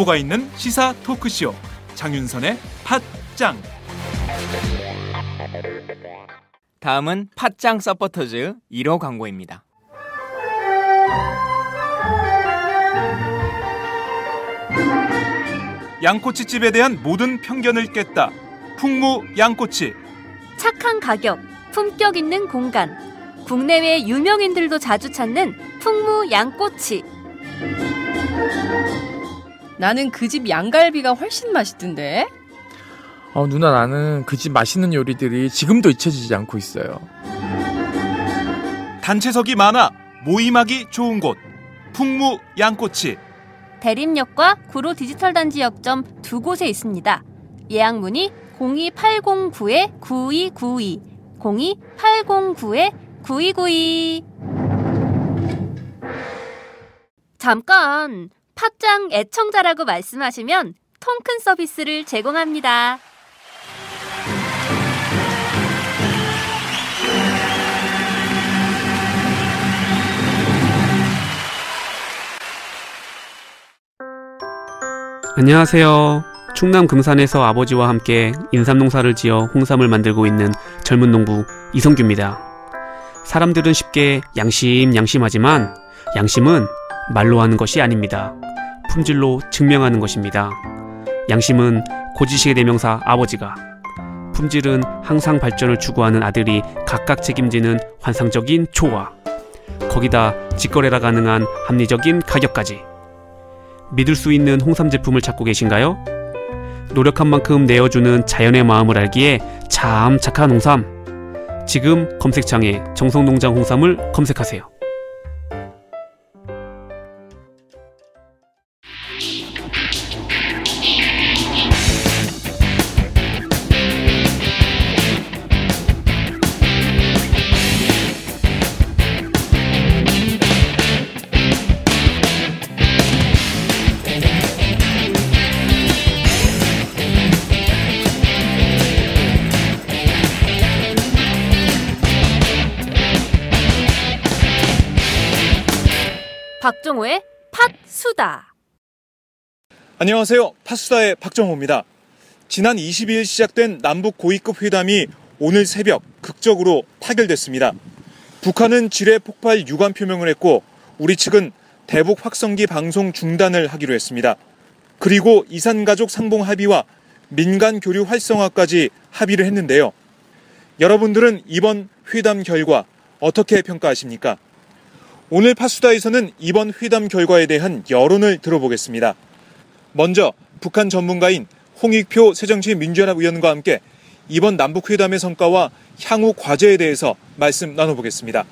정보가 있는 시사 토크쇼 장윤선의 팟짱. 다음은 팟짱 서포터즈 1호 광고입니다. 양꼬치집에 대한 모든 편견을 깼다. 풍무 양꼬치. 착한 가격, 품격 있는 공간. 국내외 유명인들도 자주 찾는 풍무 양꼬치. 나는 그 집 양갈비가 훨씬 맛있던데. 어, 누나 나는 그 집 맛있는 요리들이 지금도 잊혀지지 않고 있어요. 단체석이 많아 모임하기 좋은 곳. 풍무 양꼬치. 대림역과 구로 디지털 단지 역점 두 곳에 있습니다. 예약 문의 02809-9292, 02809-9292. 잠깐, 팟짱 애청자라고 말씀하시면 통큰 서비스를 제공합니다. 안녕하세요. 충남 금산에서 아버지와 함께 인삼 농사를 지어 홍삼을 만들고 있는 젊은 농부 이성규입니다. 사람들은 쉽게 양심 양심하지만 양심은 말로 하는 것이 아닙니다. 품질로 증명하는 것입니다. 양심은 고지식의 대명사 아버지가 품질은 항상 발전을 추구하는 아들이 각각 책임지는 환상적인 초화 거기다 직거래가 가능한 합리적인 가격까지 믿을 수 있는 홍삼 제품을 찾고 계신가요? 노력한 만큼 내어주는 자연의 마음을 알기에 참 착한 홍삼. 지금 검색창에 정성농장 홍삼을 검색하세요. 팟수다. 안녕하세요. 파수다의 박정호입니다. 지난 22일 시작된 남북 고위급 회담이 오늘 새벽 극적으로 타결됐습니다. 북한은 지뢰 폭발 유감 표명을 했고 우리 측은 대북 확성기 방송 중단을 하기로 했습니다. 그리고 이산가족 상봉 합의와 민간 교류 활성화까지 합의를 했는데요. 여러분들은 이번 회담 결과 어떻게 평가하십니까? 오늘 파수다에서는 이번 회담 결과에 대한 여론을 들어보겠습니다. 먼저 북한 전문가인 홍익표 새정치민주연합 의원과 함께 이번 남북 회담의 성과와 향후 과제에 대해서 말씀 나눠보겠습니다.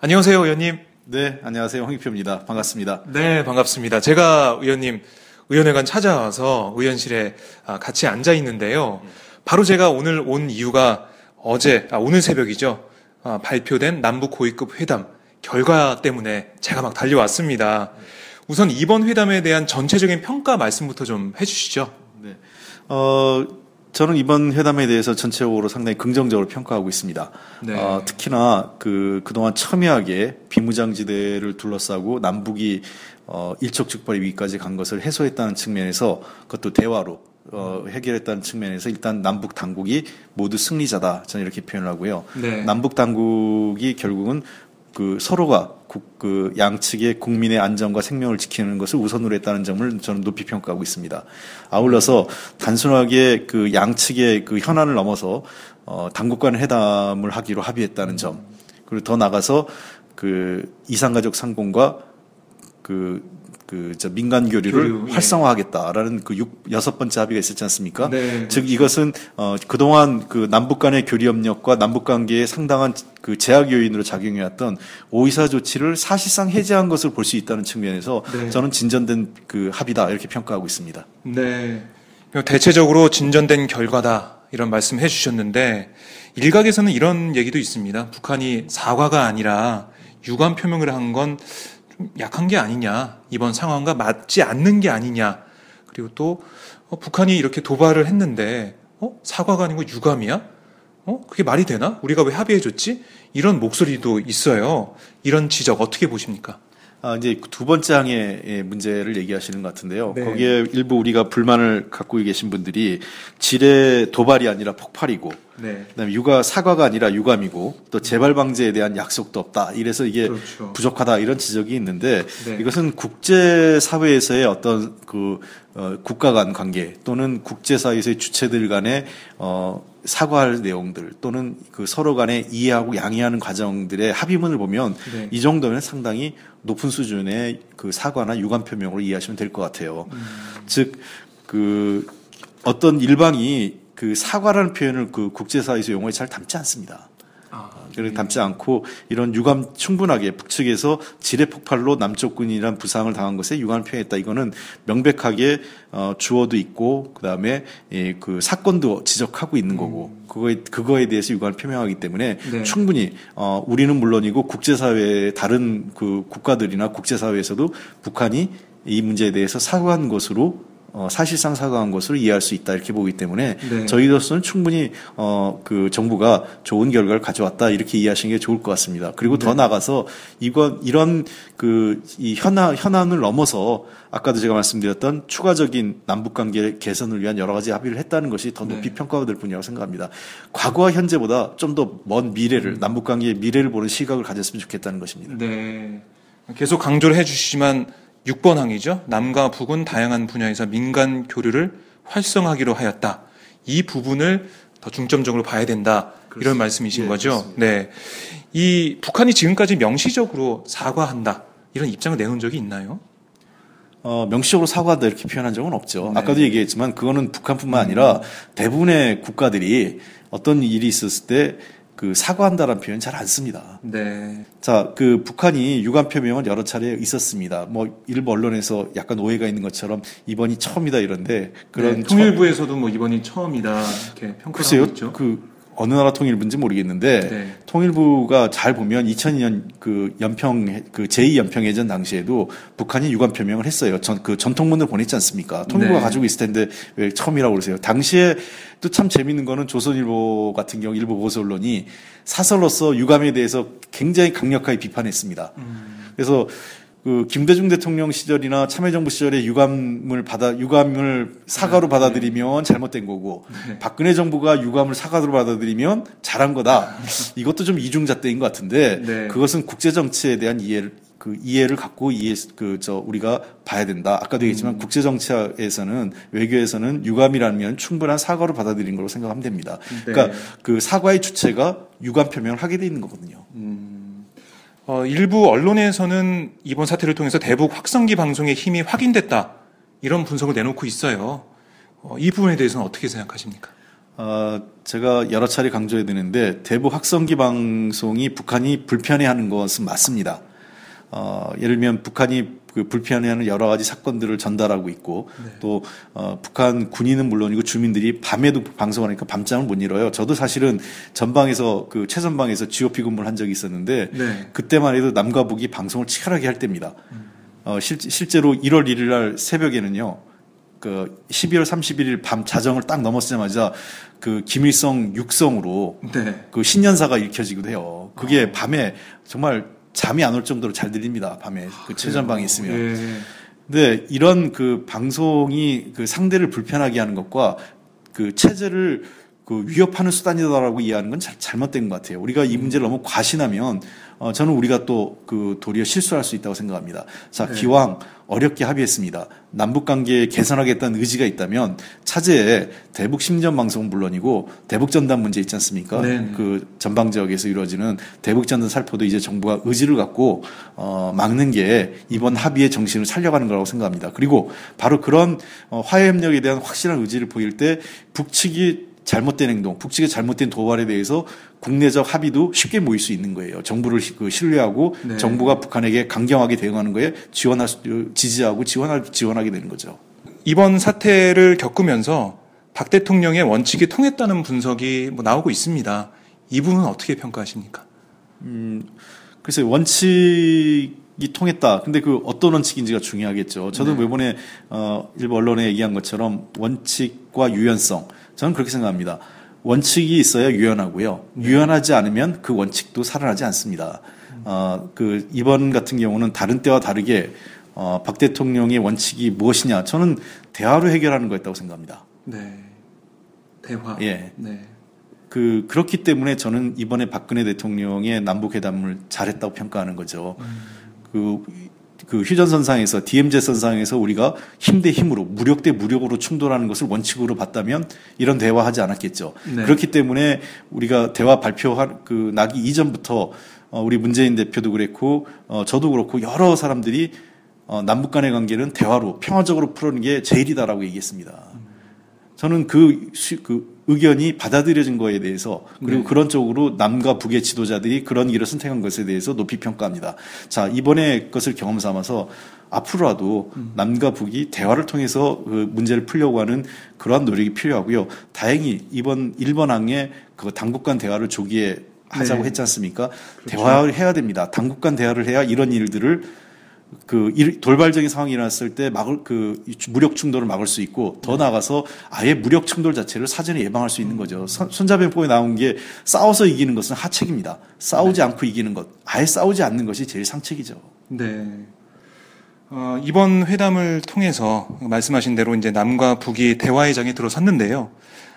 안녕하세요, 의원님. 네, 안녕하세요. 홍익표입니다. 반갑습니다. 네, 반갑습니다. 제가 의원님 의원회관 찾아와서 의원실에 아, 같이 앉아 있는데요. 바로 제가 오늘 온 이유가 어제, 아, 오늘 새벽이죠. 아, 발표된 남북 고위급 회담 결과 때문에 제가 막 달려왔습니다. 우선 이번 회담에 대한 전체적인 평가 말씀부터 좀 해주시죠. 네. 어, 저는 이번 회담에 대해서 전체적으로 상당히 긍정적으로 평가하고 있습니다. 네. 어, 특히나 그, 그동안 첨예하게 비무장지대를 둘러싸고 남북이 어, 일촉즉발의 위기까지 간 것을 해소했다는 측면에서 그것도 대화로 어, 해결했다는 측면에서 일단 남북 당국이 모두 승리자다. 저는 이렇게 표현을 하고요. 네. 남북 당국이 결국은 그 서로가 국, 그 양측의 국민의 안전과 생명을 지키는 것을 우선으로 했다는 점을 저는 높이 평가하고 있습니다. 아울러서 단순하게 그 양측의 그 현안을 넘어서 어, 당국 간 회담을 하기로 합의했다는 점 그리고 더 나가서 그 이산가족 상공과 그, 그, 저 민간 교류를 교류, 예. 활성화하겠다라는 그 육, 여섯 번째 합의가 있었지 않습니까? 네. 즉 이것은 어, 그동안 그 남북 간의 교류 협력과 남북 관계에 상당한 그 제약 요인으로 작용해왔던 오이사 조치를 사실상 해제한 것을 볼 수 있다는 측면에서 네. 저는 진전된 그 합의다 이렇게 평가하고 있습니다. 네. 대체적으로 진전된 결과다. 이런 말씀 해주셨는데, 일각에서는 이런 얘기도 있습니다. 북한이 사과가 아니라 유감 표명을 한 건 좀 약한 게 아니냐. 이번 상황과 맞지 않는 게 아니냐. 그리고 또, 어, 북한이 이렇게 도발을 했는데, 어? 사과가 아니고 유감이야? 어? 그게 말이 되나? 우리가 왜 합의해줬지? 이런 목소리도 있어요. 이런 지적 어떻게 보십니까? 아, 이제 두 번째 항의 문제를 얘기하시는 것 같은데요. 네. 거기에 일부 우리가 불만을 갖고 계신 분들이 질의 도발이 아니라 폭발이고, 네. 그다음에 육아 사과가 아니라 유감이고, 또 재발 방지에 대한 약속도 없다. 이래서 이게 그렇죠. 부족하다 이런 지적이 있는데 네. 이것은 국제 사회에서의 어떤 그 어, 국가 간 관계 또는 국제 사회에서의 주체들 간의 어 사과할 내용들 또는 그 서로 간에 이해하고 양해하는 과정들의 합의문을 보면 네. 이 정도면 상당히 높은 수준의 그 사과나 유감 표명으로 이해하시면 될 것 같아요. 음. 즉그 어떤 일방이 그 사과라는 표현을 그 국제사회에서 용어에 잘 담지 않습니다. 아, 그렇게 담지 않고 이런 유감 충분하게 북측에서 지뢰 폭발로 남쪽 군이란 부상을 당한 것에 유감을 표현했다. 이거는 명백하게 어, 주어도 있고 그다음에 예, 그 사건도 지적하고 있는 거고 그거에 그거에 대해서 유감을 표명하기 때문에 네. 충분히 어, 우리는 물론이고 국제사회의 다른 그 국가들이나 국제사회에서도 북한이 이 문제에 대해서 사과한 것으로 어, 사실상 사과한 것으로 이해할 수 있다 이렇게 보기 때문에 네. 저희로서는 충분히 어, 그 정부가 좋은 결과를 가져왔다 이렇게 이해하시는 게 좋을 것 같습니다. 그리고 네. 더 나가서 이건 이런 그 이 현안 현안을 넘어서 아까도 제가 말씀드렸던 추가적인 남북 관계 개선을 위한 여러 가지 합의를 했다는 것이 더 높이 네. 평가가 될 뿐이라고 생각합니다. 과거와 현재보다 좀 더먼 음. 미래를 남북 관계의 미래를 보는 시각을 가졌으면 좋겠다는 것입니다. 네. 계속 강조를 해 주시지만 6번 항이죠. 남과 북은 다양한 분야에서 민간 교류를 활성화하기로 하였다. 이 부분을 더 중점적으로 봐야 된다. 이런 말씀이신 예, 거죠. 그렇습니다. 네. 이 북한이 지금까지 명시적으로 사과한다. 이런 입장을 내놓은 적이 있나요? 어, 명시적으로 사과한다 이렇게 표현한 적은 없죠. 네. 아까도 얘기했지만 그거는 북한뿐만 아니라 대부분의 국가들이 어떤 일이 있었을 때 그 사과한다라는 표현 잘 안 씁니다. 네. 자, 그 북한이 유감 표명은 여러 차례 있었습니다. 뭐 일부 언론에서 약간 오해가 있는 것처럼 이번이 처음이다 이런데 그런 네, 통일부에서도 뭐 이번이 처음이다. 이렇게 평가하고 있죠. 그 어느 나라 통일부인지 모르겠는데 네. 통일부가 잘 보면 2002년 그 연평 그 제2 연평 해전 당시에도 북한이 유감 표명을 했어요. 전 그 전통문을 보냈지 않습니까? 통일부가 네. 가지고 있을 텐데 왜 처음이라고 그러세요? 당시에 또 참 재밌는 거는 조선일보 같은 경우 일부 보수 언론이 사설로서 유감에 대해서 굉장히 강력하게 비판했습니다. 음. 그래서 그 김대중 대통령 시절이나 참여정부 시절에 유감을 받아 유감을 네. 사과로 받아들이면 잘못된 거고 박근혜 정부가 유감을 사과로 받아들이면 잘한 거다. 이것도 좀 이중잣대인 것 같은데 네. 그것은 국제 정치에 대한 이해를 그 이해를 갖고 이해 그 저 우리가 봐야 된다. 아까도 얘기했지만 음. 국제 정치에서는 외교에서는 유감이라면 충분한 사과로 받아들이는 걸로 생각하면 됩니다. 네. 그러니까 그 사과의 주체가 유감 표명을 하게 돼 있는 거거든요. 어, 일부 언론에서는 이번 사태를 통해서 대북 확성기 방송의 힘이 확인됐다. 이런 분석을 내놓고 있어요. 어, 이 부분에 대해서는 어떻게 생각하십니까? 어, 제가 여러 차례 강조해 드는데 대북 확성기 방송이 북한이 불편해하는 것은 맞습니다. 어, 예를 들면 북한이 그 불편해하는 여러 가지 사건들을 전달하고 있고 또 어, 북한 군인은 물론이고 주민들이 밤에도 방송하니까 밤잠을 못 잃어요. 저도 사실은 전방에서 그 최전방에서 GOP 근무를 한 적이 있었는데 네. 그때만 해도 남과 북이 방송을 치열하게 할 때입니다. 어, 실, 실제로 1월 1일 날 새벽에는요. 그 12월 31일 밤 자정을 딱 넘었자마자 그 김일성 육성으로 네. 그 신년사가 읽혀지기도 해요. 그게 밤에 정말 잠이 안 올 정도로 잘 들립니다. 밤에 그 최전방에 있으면. 예. 근데 이런 그 방송이 그 상대를 불편하게 하는 것과 그 체제를 그 위협하는 수단이다라고 이해하는 건 잘, 잘못된 것 같아요. 우리가 이 문제를 너무 과신하면 어, 저는 우리가 또 그 도리어 실수할 수 있다고 생각합니다. 자, 기왕 어렵게 합의했습니다. 남북 관계 개선하겠다는 의지가 있다면 차제에 대북 심전 방송은 물론이고 대북 전단 문제 있지 않습니까? 네. 그 전방 지역에서 이루어지는 대북 전단 살포도 이제 정부가 의지를 갖고 어, 막는 게 이번 합의의 정신을 살려가는 거라고 생각합니다. 그리고 바로 그런 어, 화해 협력에 대한 확실한 의지를 보일 때 북측이 잘못된 행동, 북측의 잘못된 도발에 대해서 국내적 합의도 쉽게 모일 수 있는 거예요. 정부를 시- 그 신뢰하고 네. 정부가 북한에게 강경하게 대응하는 거에 지원할 수, 지지하고 지원할 지원하게 되는 거죠. 이번 사태를 겪으면서 박 대통령의 원칙이 통했다는 분석이 뭐 나오고 있습니다. 이 부분은 어떻게 평가하십니까? 글쎄 원칙이 통했다. 근데 그 어떤 원칙인지가 중요하겠죠. 저도 네. 이번에 어 일부 언론에 얘기한 것처럼 원칙과 유연성 저는 그렇게 생각합니다. 원칙이 있어야 유연하고요. 유연하지 않으면 그 원칙도 살아나지 않습니다. 어, 그 이번 같은 경우는 다른 때와 다르게 어, 박 대통령의 원칙이 무엇이냐? 저는 대화로 해결하는 거였다고 생각합니다. 네. 대화. 예. 네. 그 그렇기 때문에 저는 이번에 박근혜 대통령의 남북 회담을 잘했다고 평가하는 거죠. 그, 그 휴전 선상에서 DMZ 선상에서 우리가 힘 대 힘으로 무력 대 무력으로 충돌하는 것을 원칙으로 봤다면 이런 대화하지 않았겠죠. 네. 그렇기 때문에 우리가 대화 발표할 그 나기 이전부터 어, 우리 문재인 대표도 그랬고 어, 저도 그렇고 여러 사람들이 어, 남북 간의 관계는 대화로 평화적으로 풀어는 게 제일이다라고 얘기했습니다. 저는 그, 수- 그 의견이 받아들여진 거에 대해서 그리고 네. 그런 쪽으로 남과 북의 지도자들이 그런 길을 선택한 것에 대해서 높이 평가합니다. 자, 이번에 것을 경험 삼아서 앞으로라도 남과 북이 대화를 통해서 그 문제를 풀려고 하는 그러한 노력이 필요하고요. 다행히 이번 일본 항에 그 당국 간 대화를 조기에 하자고 네. 했지 않습니까? 대화를 해야 됩니다. 당국 간 대화를 해야 이런 일들을 그 일- 돌발적인 상황이 일어났을 때 막을 그 무력 충돌을 막을 수 있고 더 나아가서 아예 무력 충돌 자체를 사전에 예방할 수 있는 거죠. 선- 손자병법에 나온 게 싸워서 이기는 것은 하책입니다. 싸우지 않고 이기는 것, 아예 싸우지 않는 것이 제일 상책이죠. 네. 어, 이번 회담을 통해서 말씀하신 대로 이제 남과 북이 대화의 장에 들어섰는데요.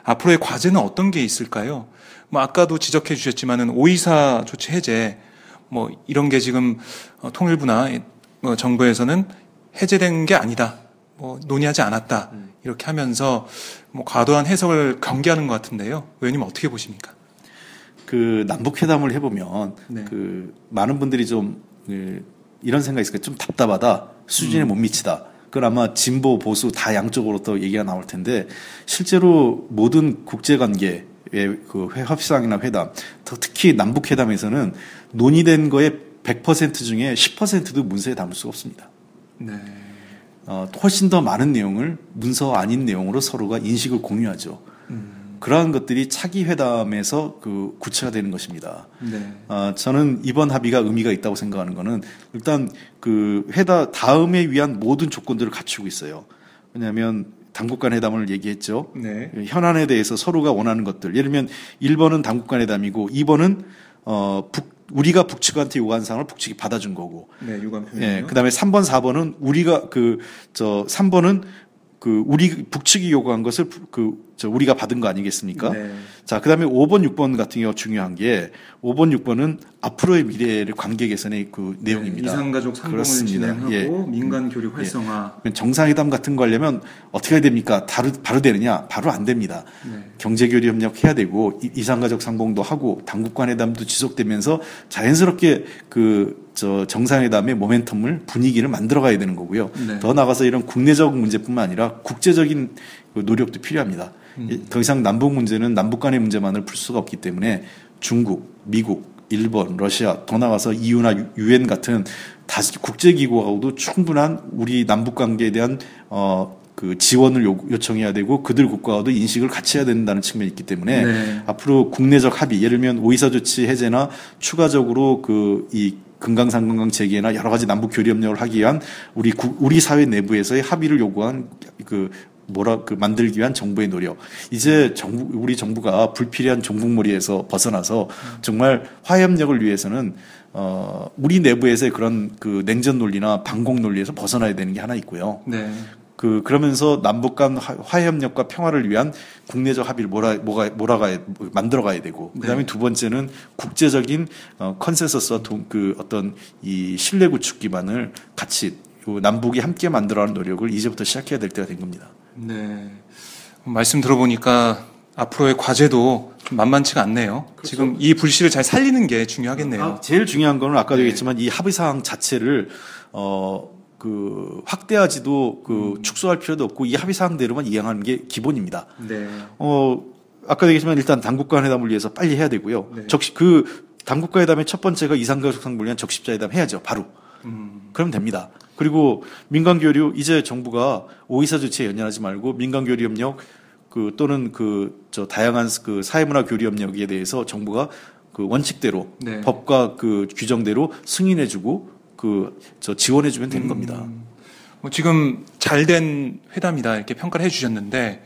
앞으로의 과제는 어떤 게 있을까요? 뭐 아까도 지적해 주셨지만은 오이사 조치 해제 뭐 이런 게 지금 어, 통일부나 뭐 정부에서는 해제된 게 아니다. 뭐 논의하지 않았다. 이렇게 하면서 뭐 과도한 해석을 경계하는 것 같은데요. 의원님 어떻게 보십니까? 그 남북 회담을 해보면 네. 그 많은 분들이 좀 그, 이런 생각이 있을 거예요. 좀 답답하다, 수준에 못 미치다. 그건 아마 진보 보수 다 양쪽으로 또 얘기가 나올 텐데 실제로 모든 국제 관계의 그 회- 협상이나 회담, 더 특히 남북 회담에서는 논의된 거의 100% 중에 10%도 문서에 담을 수가 없습니다. 네. 어, 훨씬 더 많은 내용을 문서 아닌 내용으로 서로가 인식을 공유하죠. 그러한 것들이 차기 회담에서 그 구체화 되는 것입니다. 네. 아, 저는 이번 합의가 의미가 있다고 생각하는 거는 일단 그 회담 다음에 위한 모든 조건들을 갖추고 있어요. 왜냐하면 당국 간 회담을 얘기했죠. 네. 현안에 대해서 서로가 원하는 것들. 예를 들면 1번은 당국 간 회담이고 2번은 어, 북, 우리가 북측한테 요구한 사항을 북측이 받아준 거고. 네, 유감 표현. 예, 그다음에 3번, 4번은 우리가 그 저 3번은 그 우리 북측이 요구한 것을 그 저 우리가 받은 거 아니겠습니까? 네. 자, 그다음에 5번, 6번 같은 경우 중요한 게 5번, 6번은 앞으로의 미래를 관계 개선의 그 내용입니다. 네, 이상가족 상봉을 그렇습니다. 진행하고 예. 민간 교류 활성화. 정상회담 같은 거 하려면 어떻게 해야 됩니까? 바로, 바로 되느냐? 바로 안 됩니다. 네. 경제 교류 협력 해야 되고 이- 이상가족 상봉도 하고 당국 간 회담도 지속되면서 자연스럽게 그 저 정상회담의 모멘텀을 분위기를 만들어 가야 되는 거고요. 네. 더 나가서 이런 국내적 문제뿐만 아니라 국제적인 그 노력도 필요합니다. 음. 이- 더 이상 남북 문제는 남북 간의 문제만을 풀 수가 없기 때문에 중국, 미국, 일본, 러시아, 더 나가서 EU나 유엔 같은 다시 국제기구하고도 충분한 우리 남북 관계에 대한 어, 그 지원을 요, 요청해야 되고 그들 국가와도 인식을 같이 해야 된다는 측면이 있기 때문에 네. 앞으로 국내적 합의, 예를 들면 오이사 조치 해제나 추가적으로 그 이 금강산관광 재개나 여러 가지 남북 교류 협력을 하기 위한 우리 국, 우리 사회 내부에서의 합의를 요구한 그 뭐라 그 만들기 위한 정부의 노력. 이제 정부 우리 정부가 불필요한 종북몰이에서 벗어나서 정말 화협력을 위해서는 어 우리 내부에서의 그런 그 냉전 논리나 반공 논리에서 벗어나야 되는 게 하나 있고요. 네. 그 그러면서 남북 간 화- 화해 협력과 평화를 위한 국내적 합의를 몰아 뭐가 몰아가야 만들어 가야 되고 그다음에 네. 두 번째는 국제적인 어 컨센서스와 동, 그 어떤 이 신뢰 구축 기반을 같이 요 남북이 함께 만들어가는 노력을 이제부터 시작해야 될 때가 된 겁니다. 네. 말씀 들어보니까 앞으로의 과제도 좀 만만치가 않네요. 지금 이 불씨를 잘 살리는 게 중요하겠네요. 아, 제일 중요한 거는 아까도 네. 얘기했지만 이 합의 사항 자체를 어. 그 확대하지도 그 음. 축소할 필요도 없고 이 합의 사항대로만 이행하는 게 기본입니다. 네. 어, 아까 얘기했지만 일단 당국 간 회담을 위해서 빨리 해야 되고요. 네. 적시, 그 당국 간 회담의 첫 번째가 이상가족 상봉을 위한 적십자 회담 해야죠. 바로. 음. 그러면 됩니다. 그리고 민간 교류 이제 정부가 오이사 조치에 연연하지 말고 민간 교류 협력 그 또는 그 저 다양한 그 사회문화 교류 협력에 대해서 정부가 그 원칙대로 네. 법과 그 규정대로 승인해주고 그 저 지원해 주면 되는 겁니다. 뭐 지금 잘 된 회담이다 이렇게 평가를 해 주셨는데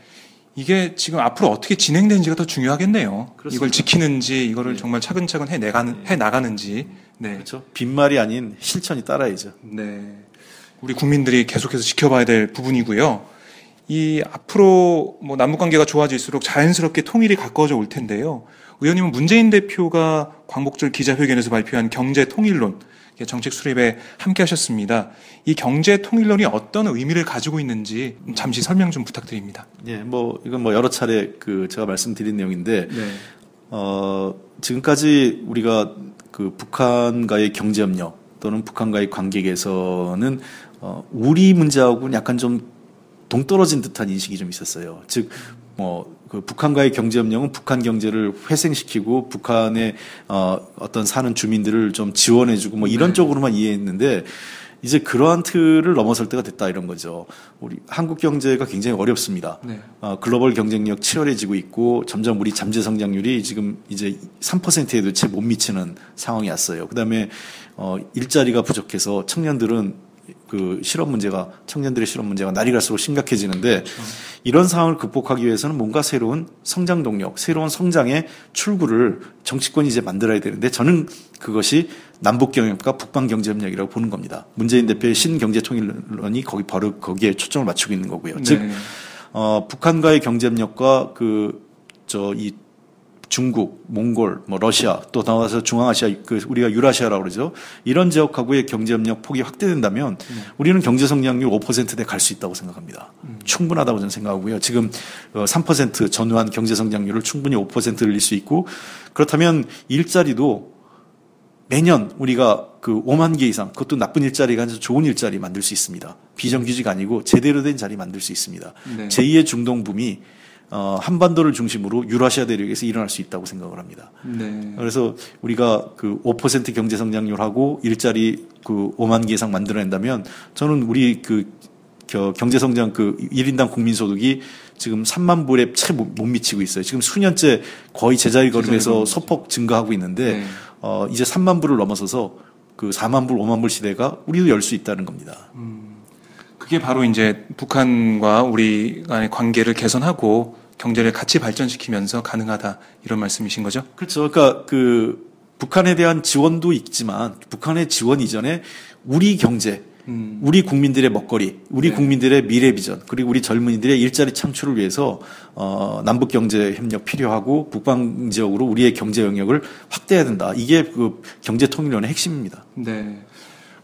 이게 지금 앞으로 어떻게 진행되는지가 더 중요하겠네요. 그렇습니다. 이걸 지키는지 이거를 네. 정말 차근차근 해 나가는 해 나가는지. 네. 그렇죠. 빈말이 아닌 실천이 따라야죠. 네. 우리 국민들이 계속해서 지켜봐야 될 부분이고요. 이 앞으로 뭐 남북 관계가 좋아질수록 자연스럽게 통일이 가까워져 올 텐데요. 의원님은 문재인 대표가 광복절 기자회견에서 발표한 경제 통일론 정책 수립에 함께 하셨습니다. 이 경제 통일론이 어떤 의미를 가지고 있는지 잠시 설명 좀 부탁드립니다. 예, 뭐 이건 뭐 여러 차례 그 제가 말씀드린 내용인데 네. 어, 지금까지 우리가 그 북한과의 경제협력 또는 북한과의 관계에서는 어, 우리 문제하고는 약간 좀 동떨어진 듯한 인식이 좀 있었어요. 즉, 뭐, 그 북한과의 경제협력은 북한 경제를 회생시키고 북한의 어, 어떤 사는 주민들을 좀 지원해주고 뭐 이런 네. 쪽으로만 이해했는데 이제 그러한 틀을 넘어설 때가 됐다 이런 거죠. 우리 한국 경제가 굉장히 어렵습니다. 네. 어, 글로벌 경쟁력 치열해지고 있고 점점 우리 잠재 성장률이 지금 이제 3%에도 채 못 미치는 상황이 왔어요. 그다음에 어, 일자리가 부족해서 청년들은 그 실업 문제가 청년들의 실업 문제가 날이 갈수록 심각해지는데 이런 상황을 극복하기 위해서는 뭔가 새로운 성장 동력, 새로운 성장의 출구를 정치권이 이제 만들어야 되는데 저는 그것이 남북 경협과 북방 경제 협력이라고 보는 겁니다. 문재인 대표의 신경제 통일론이 거기 바로 거기에 초점을 맞추고 있는 거고요. 즉 네. 어, 북한과의 경제협력과 그, 저, 이 중국, 몽골, 뭐 러시아, 또 나와서 중앙아시아, 그 우리가 유라시아라고 그러죠. 이런 지역하고의 경제 협력 폭이 확대된다면 우리는 경제 성장률 5%대 갈 수 있다고 생각합니다. 충분하다고 저는 생각하고요. 지금 어, 3% 전후한 경제 성장률을 충분히 5% 늘릴 수 있고 그렇다면 일자리도 매년 우리가 그 5만 개 이상, 그것도 나쁜 일자리가 아니라 좋은 일자리 만들 수 있습니다. 비정규직 아니고 제대로 된 자리 만들 수 있습니다. 네. 제2의 중동 붐이 어, 한반도를 중심으로 유라시아 대륙에서 일어날 수 있다고 생각을 합니다. 네. 그래서 우리가 그 5% 경제 성장률하고 일자리 그 5만 개 이상 만들어낸다면 저는 우리 그 겨- 경제 성장 그 1인당 국민 소득이 지금 3만 불에 채 못 미치고 있어요. 지금 수년째 거의 제자리 걸음에서 소폭 증가하고 있는데 네. 어 이제 3만 불을 넘어서서 그 4만 불, 5만 불 시대가 우리도 열 수 있다는 겁니다. 그게 바로 이제 북한과 우리 간의 관계를 개선하고 경제를 같이 발전시키면서 가능하다 이런 말씀이신 거죠? 그렇죠. 그러니까 그 북한에 대한 지원도 있지만 북한의 지원 이전에 우리 경제, 음. 우리 국민들의 먹거리, 우리 네. 국민들의 미래 비전, 그리고 우리 젊은이들의 일자리 창출을 위해서 어, 남북 경제 협력 필요하고 북방 지역으로 우리의 경제 영역을 확대해야 된다. 이게 그 경제 통일론의 핵심입니다. 네.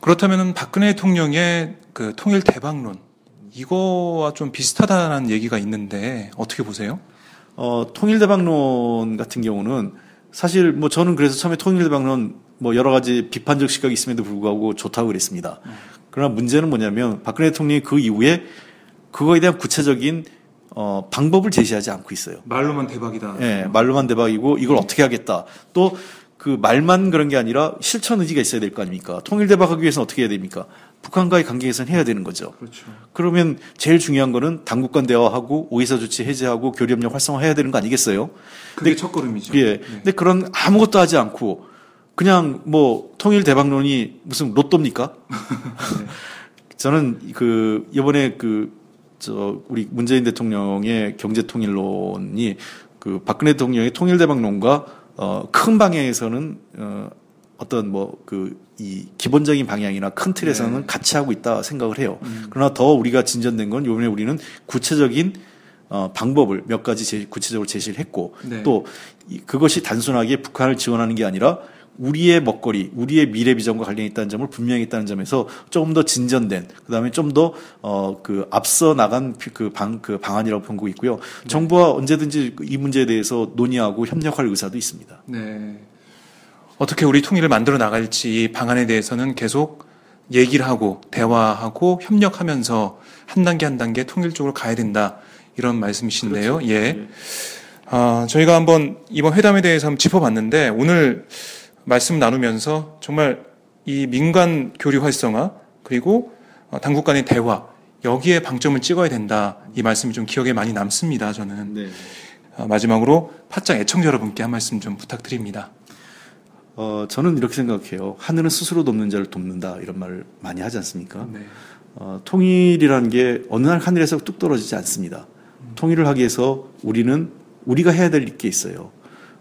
그렇다면 박근혜 대통령의 그 통일 대박론 이거와 좀 비슷하다는 얘기가 있는데 어떻게 보세요? 어, 통일대박론 같은 경우는 사실 뭐 저는 그래서 처음에 통일대박론 뭐 여러 가지 비판적 시각이 있음에도 불구하고 좋다고 그랬습니다. 그러나 문제는 뭐냐면 박근혜 대통령이 그 이후에 그거에 대한 구체적인 어, 방법을 제시하지 않고 있어요. 말로만 대박이다. 예, 말로만 대박이고 이걸 어떻게 하겠다. 또 그 말만 그런 게 아니라 실천 의지가 있어야 될 거 아닙니까? 통일 대박하기 위해서는 어떻게 해야 됩니까? 북한과의 관계 개선 해야 되는 거죠. 그렇죠. 그러면 제일 중요한 거는 당국 간 대화하고 오이사 조치 해제하고 교류협력 활성화해야 되는 거 아니겠어요? 그게 첫 걸음이죠. 예. 근데 그런 아무것도 하지 않고 그냥 뭐 통일 대박론이 무슨 로또입니까? 저는 그 이번에 그 저 우리 문재인 대통령의 경제 통일론이 그 박근혜 대통령의 통일 대박론과 어 큰 방향에서는 어 어떤 뭐 그 이 기본적인 방향이나 큰 틀에서는 네. 같이 하고 있다 생각을 해요. 그러나 더 우리가 진전된 건 요번에 우리는 구체적인 어, 방법을 몇 가지 제, 구체적으로 제시를 했고 네. 또 이- 그것이 단순하게 북한을 지원하는 게 아니라 우리의 먹거리, 우리의 미래 비전과 관련이 있다는 점을 분명히 있다는 점에서 조금 더 진전된, 그 다음에 좀 더, 어, 그 앞서 나간 그 방, 그 방안이라고 보고 있고요. 정부와 언제든지 이 문제에 대해서 논의하고 협력할 의사도 있습니다. 네. 어떻게 우리 통일을 만들어 나갈지 이 방안에 대해서는 계속 얘기를 하고 대화하고 협력하면서 한 단계 한 단계 통일적으로 가야 된다 이런 말씀이신데요. 예. 아, 저희가 한번 이번 회담에 대해서 한번 짚어봤는데 오늘 말씀 나누면서 정말 이 민간 교류 활성화 그리고 어, 당국 간의 대화 여기에 방점을 찍어야 된다 이 말씀이 좀 기억에 많이 남습니다. 저는 네. 어, 마지막으로 팟짱 애청자 여러분께 한 말씀 좀 부탁드립니다. 어, 저는 이렇게 생각해요. 하늘은 스스로 돕는 자를 돕는다. 이런 말을 많이 하지 않습니까? 네. 어, 통일이라는 게 어느 날 하늘에서 뚝 떨어지지 않습니다. 통일을 하기 위해서 우리는 우리가 해야 될 게 있어요.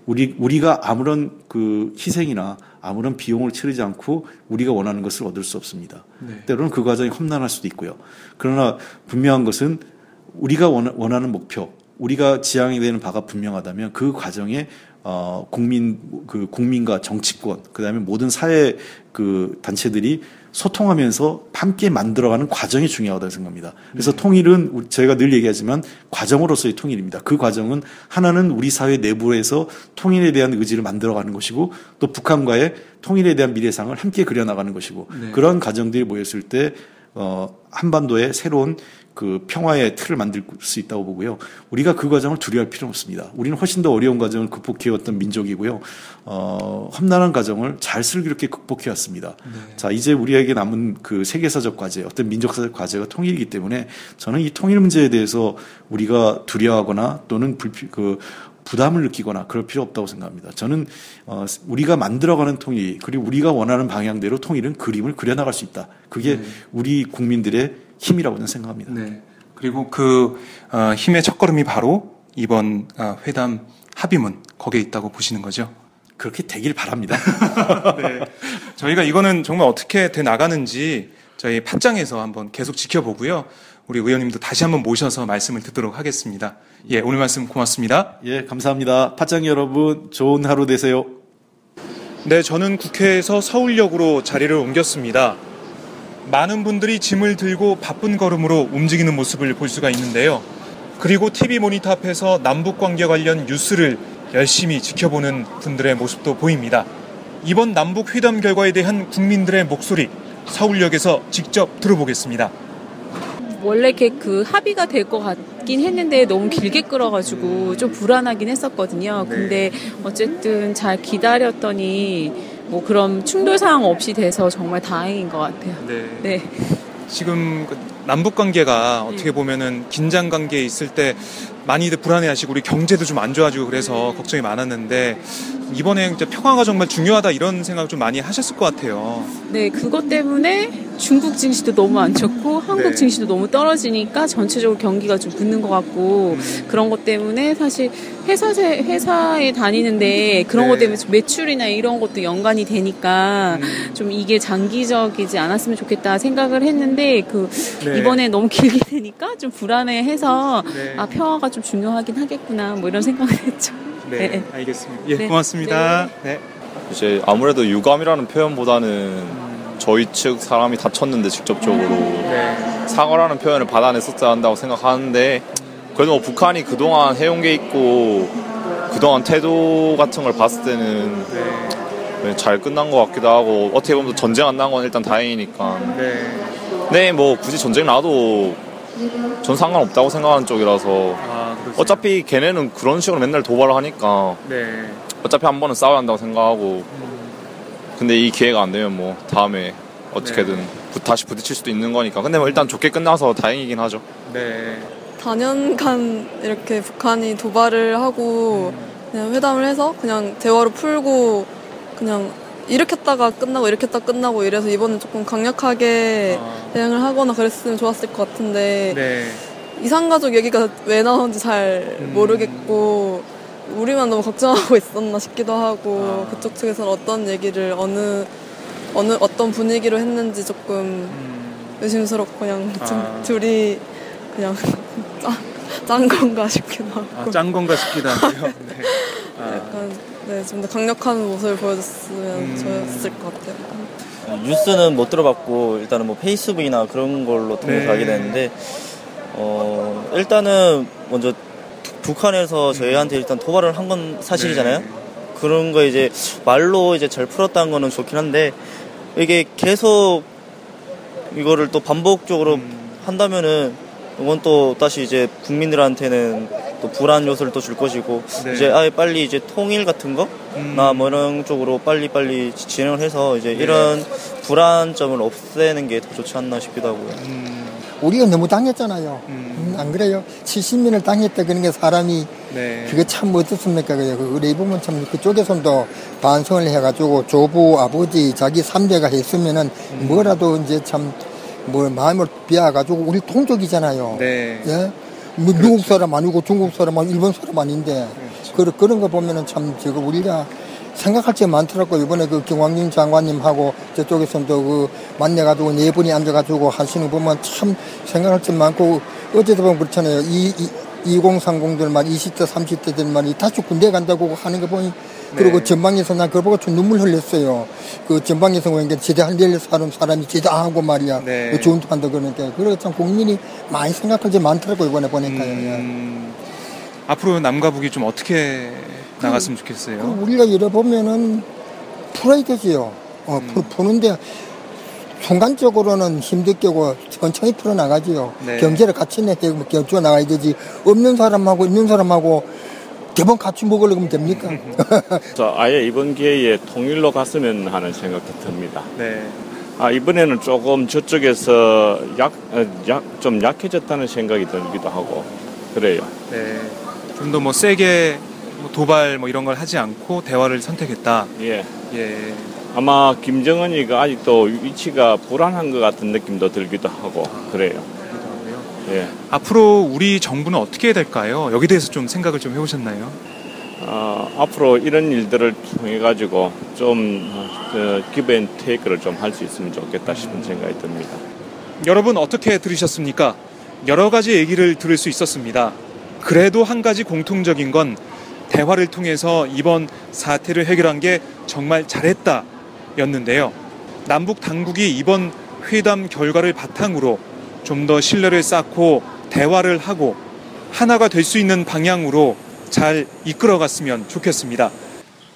우리 우리가 아무런 그 희생이나 아무런 비용을 치르지 않고 우리가 원하는 것을 얻을 수 없습니다. 네. 때로는 그 과정이 험난할 수도 있고요. 그러나 분명한 것은 우리가 원- 원하는 목표, 우리가 지향이 되는 바가 분명하다면 그 과정에 어 국민 그 국민과 정치권 그다음에 모든 사회 그 단체들이 소통하면서 함께 만들어가는 과정이 중요하다고 생각합니다. 그래서 통일은 우리- 저희가 늘 얘기하지만 과정으로서의 통일입니다. 그 과정은 하나는 우리 사회 내부에서 통일에 대한 의지를 만들어가는 것이고 또 북한과의 통일에 대한 미래상을 함께 그려나가는 것이고 네. 그런 과정들이 모였을 때 어, 한반도에 새로운 그 평화의 틀을 만들 수 있다고 보고요. 우리가 그 과정을 두려워할 필요는 없습니다. 우리는 훨씬 더 어려운 과정을 극복해왔던 민족이고요. 어, 험난한 과정을 잘 슬기롭게 극복해왔습니다. 자, 이제 우리에게 남은 그 세계사적 과제, 어떤 민족사적 과제가 통일이기 때문에 저는 이 통일 문제에 대해서 우리가 두려워하거나 또는 불피, 그 부담을 느끼거나 그럴 필요 없다고 생각합니다. 저는 어, 우리가 만들어가는 통일 그리고 우리가 원하는 방향대로 통일은 그림을 그려나갈 수 있다. 그게 우리 국민들의 힘이라고 저는 생각합니다. 네. 그리고 그 어, 힘의 첫걸음이 바로 이번 어, 회담 합의문 거기에 있다고 보시는 거죠. 그렇게 되길 바랍니다. 네. 저희가 이거는 정말 어떻게 돼 나가는지 저희 팟장에서 한번 계속 지켜보고요. 우리 의원님도 다시 한번 모셔서 말씀을 듣도록 하겠습니다. 예, 오늘 말씀 고맙습니다. 예, 감사합니다. 파장 여러분, 좋은 하루 되세요. 네, 저는 국회에서 서울역으로 자리를 옮겼습니다. 많은 분들이 짐을 들고 바쁜 걸음으로 움직이는 모습을 볼 수가 있는데요. 그리고 TV 모니터 앞에서 남북 관계 관련 뉴스를 열심히 지켜보는 분들의 모습도 보입니다. 이번 남북 회담 결과에 대한 국민들의 목소리 서울역에서 직접 들어보겠습니다. 원래 이렇게 그 합의가 될 것 같긴 했는데 너무 길게 끌어가지고 좀 불안하긴 했었거든요. 네. 근데 어쨌든 잘 기다렸더니 뭐 그런 충돌 사항 없이 돼서 정말 다행인 것 같아요. 네. 네. 지금 그 남북 관계가 어떻게 보면은 긴장 관계에 있을 때 많이들 불안해하시고 우리 경제도 좀 안 좋아지고 그래서 걱정이 많았는데 이번에 이제 평화가 정말 중요하다 이런 생각 좀 많이 하셨을 것 같아요. 네, 그것 때문에 중국 증시도 너무 안 좋고 한국 네. 증시도 너무 떨어지니까 전체적으로 경기가 좀 붙는 것 같고 음. 그런 것 때문에 사실 회사 회사에 다니는데 그런 네. 것 때문에 좀 매출이나 이런 것도 연관이 되니까 음. 좀 이게 장기적이지 않았으면 좋겠다 생각을 했는데 그 네. 이번에 너무 길게 되니까 좀 불안해해서 네. 아 평화가 좀 중요하긴 하겠구나 뭐 이런 생각을 했죠. 네, 네. 알겠습니다. 예, 네. 고맙습니다. 네. 이제 아무래도 유감이라는 표현보다는 저희 측 사람이 다쳤는데 직접적으로 네. 사과라는 표현을 받아냈었어야 한다고 생각하는데 그래도 뭐 북한이 그동안 해온 게 있고 그동안 태도 같은 걸 봤을 때는 네. 잘 끝난 것 같기도 하고 어떻게 보면 전쟁 안 난 건 일단 다행이니까 네. 네 뭐 굳이 전쟁 나도 전 상관없다고 생각하는 쪽이라서 아, 그렇죠. 어차피 걔네는 그런 식으로 맨날 도발을 하니까 네. 어차피 한 번은 싸워야 한다고 생각하고 근데 이 기회가 안 되면 뭐 다음에 어떻게든 부- 다시 부딪힐 수도 있는 거니까 근데 뭐 일단 좋게 끝나서 다행이긴 하죠 네. 단연간 이렇게 북한이 도발을 하고 그냥 회담을 해서 그냥 대화로 풀고 그냥 일으켰다가 끝나고 일으켰다 끝나고 이래서 이번엔 조금 강력하게 아, 대응을 하거나 그랬으면 좋았을 것 같은데 네. 이산가족 얘기가 왜 나오는지 잘 음. 모르겠고 우리만 너무 걱정하고 있었나 싶기도 하고 아. 그쪽 측에서는 어떤 얘기를 어느 어느 어떤 분위기로 했는지 조금 음, 의심스럽고 그냥 좀 아. 둘이 그냥 짠, 짠 건가 싶기도 하고 아, 짠 건가 싶기도 하고요. 네. 아, 약간 네, 좀 더 강력한 모습을 보여줬으면 음. 좋았을 것 같아요. 뉴스는 못 들어봤고 일단은 뭐 페이스북이나 그런 걸로 통해서 네. 알게 됐는데 어 일단은 먼저 북한에서 저희한테 일단 도발을 한 건 사실이잖아요. 네. 그런 거 이제 말로 이제 잘 풀었다는 거는 좋긴 한데 이게 계속 이거를 또 반복적으로 음, 한다면은 이건 또 다시 이제 국민들한테는 또 불안 요소를 또 줄 것이고 네. 이제 아예 빨리 이제 통일 같은 거 음, 나뭐 이런 쪽으로 빨리 빨리 진행을 해서 이제 네. 이런 불안점을 없애는 게 더 좋지 않나 싶기도 하고요. 음, 우리가 너무 당했잖아요. 음, 음, 안 그래요? 70년을 당했다 그런 게 사람이 네. 그게 참 어떻습니까? 그래요. 그래 보면 참 그쪽에서도 반성을 해가지고 조부 아버지 자기 삼대가 했으면은 음. 뭐라도 이제 참 뭐 마음을 비워가지고 우리 동족이잖아요. 네. 예? 미- 미국 사람 아니고 중국 사람 아니고 일본 사람 아닌데 그 그런 거 보면은 참 저거 우리가 생각할 게 많더라고 이번에 그 경황진 장관님하고 저쪽에서도 그 만나가지고 네 분이 앉아가지고 하시는 거 보면 참 생각할 게 많고 어제도 보면 그렇잖아요 이, 이 2030들만 20대 30대들만 다시 군대 간다고 하는 거 보니 그리고 네. 전방에서 난 그걸 보고 좀 눈물 흘렸어요. 그 전방에서 보니까 제대할 일 사람 사람이 제대하고 말이야. 네. 그 좋은 한다 그러니까 그래서 참 국민이 많이 생각할 게 많더라고 이번에 보니까요. 음, 앞으로 남과 북이 좀 어떻게 나갔으면 좋겠어요. 그 우리가 이래 보면은 풀어야 되지요. 어, 음. 풀, 푸는데 순간적으로는 힘들게고 천천히 풀어나가지요. 네. 경제를 같이 내, 견주어 나가야 되지. 없는 사람하고 있는 사람하고 대본 같이 먹으려면 됩니까? 그래서 아예 이번 기회에 통일로 갔으면 하는 생각도 듭니다. 네. 아, 이번에는 조금 저쪽에서 약, 어, 약, 좀 약해졌다는 생각이 들기도 하고, 그래요. 네. 좀 더 뭐 세게 뭐 도발 뭐 이런 걸 하지 않고 대화를 선택했다. 예. 예. 아마 김정은이가 아직도 위치가 불안한 것 같은 느낌도 들기도 하고, 그래요. 예. 앞으로 우리 정부는 어떻게 해야 될까요? 여기 대해서 좀 생각을 좀 해보셨나요? 어, 앞으로 이런 일들을 통해 가지고 좀 어, 기브앤 테이크를 좀 할 수 있으면 좋겠다 싶은 생각이 듭니다. 여러분 어떻게 들으셨습니까? 여러 가지 얘기를 들을 수 있었습니다. 그래도 한 가지 공통적인 건 대화를 통해서 이번 사태를 해결한 게 정말 잘했다 였는데요. 남북 당국이 이번 회담 결과를 바탕으로 좀 더 신뢰를 쌓고 대화를 하고 하나가 될 수 있는 방향으로 잘 이끌어갔으면 좋겠습니다.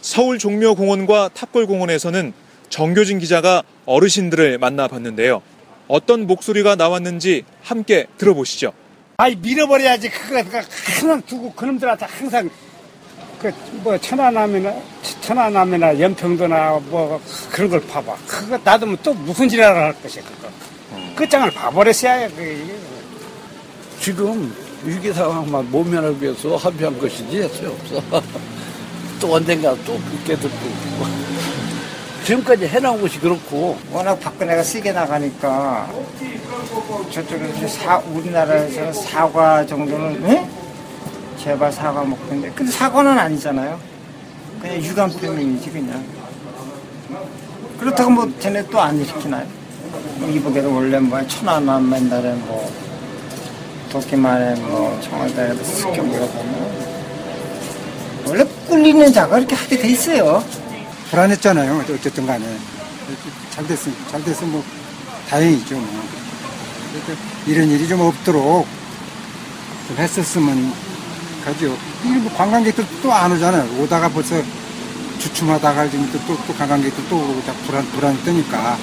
서울 종묘공원과 탑골공원에서는 정교진 기자가 어르신들을 만나봤는데요. 어떤 목소리가 나왔는지 함께 들어보시죠. 아이 밀어버려야지 그거 항상 두고 그놈들한테 항상 그뭐 천안함이나 천안함이나 연평도나 뭐 그런 걸 봐봐 그거 놔두면 또 무슨 지랄을 할 것이야 그거 끝장을 봐버렸어야 그 지금 위기 상황만 모면하기 위해서 합의한 것이지 소용없어. 또 언젠가 또 붙게 듣고. 지금까지 해나온 것이 그렇고. 워낙 박근혜가 세게 나가니까 저쪽에서 사, 우리나라에서는 사과 정도는 응? 제발 사과 먹는데 근데 사과는 아니잖아요. 그냥 유감 표명이지 그냥. 그렇다고 뭐 쟤네 또 안 일으키나요? 뭐 이보게도 원래 뭐 천안함 맨날에 뭐 도끼만에 뭐 청와대에도 습격이가 보면 원래 꿀리는 자가 이렇게 하게 돼 있어요. 불안했잖아요. 어쨌든 간에. 잘 됐으면, 잘 됐으면 뭐, 다행이죠. 뭐. 이런 일이 좀 없도록 좀 했었으면 가죠. 일부 관광객들 또 안 오잖아요. 오다가 벌써 주춤하다가 지금 또, 또, 또 관광객들 또 오고 다 불안, 불안이 뜨니까.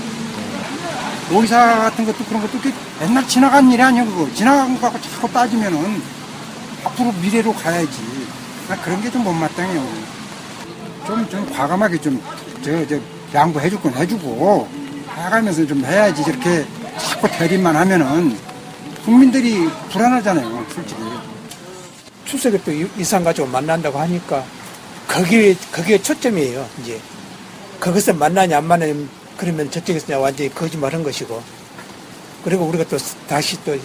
오이사 같은 것도 그런 것도 이렇게 맨날 지나간 일이 아니야, 그거. 지나간 거 갖고 자꾸 따지면은 앞으로 미래로 가야지. 나 그런 게 좀 못마땅해요. 좀, 좀 과감하게 좀, 저, 저, 양보해줄 건 해주고, 해가면서 좀 해야지. 저렇게 자꾸 대립만 하면은 국민들이 불안하잖아요, 솔직히. 추석에 또 이- 이상 가지고 만난다고 하니까 거기에 거기에 초점이에요 이제. 거기서 만나냐 안 만나냐 그러면 저쪽에서 완전히 거짓말한 것이고. 그리고 우리가 또 다시 또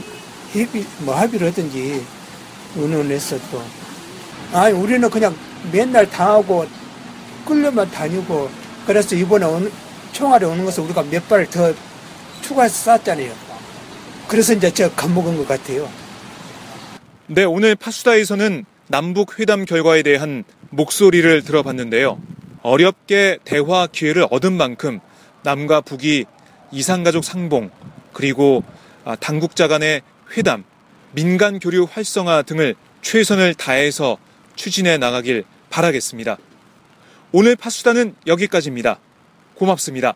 협의 뭐 합의를 하든지 의논해서 또. 아니 우리는 그냥 맨날 당하고 끌려만 다니고 그래서 이번에 오는, 총알에 오는 것을 우리가 몇 발을 더 추가해서 쐈잖아요. 그래서 이제 저 겁먹은 것 같아요. 네, 오늘 파수다에서는 남북 회담 결과에 대한 목소리를 들어봤는데요. 어렵게 대화 기회를 얻은 만큼 남과 북이 이상가족 상봉, 그리고 아, 당국자 간의 회담, 민간 교류 활성화 등을 최선을 다해서 추진해 나가길 바라겠습니다. 오늘 파수다는 여기까지입니다. 고맙습니다.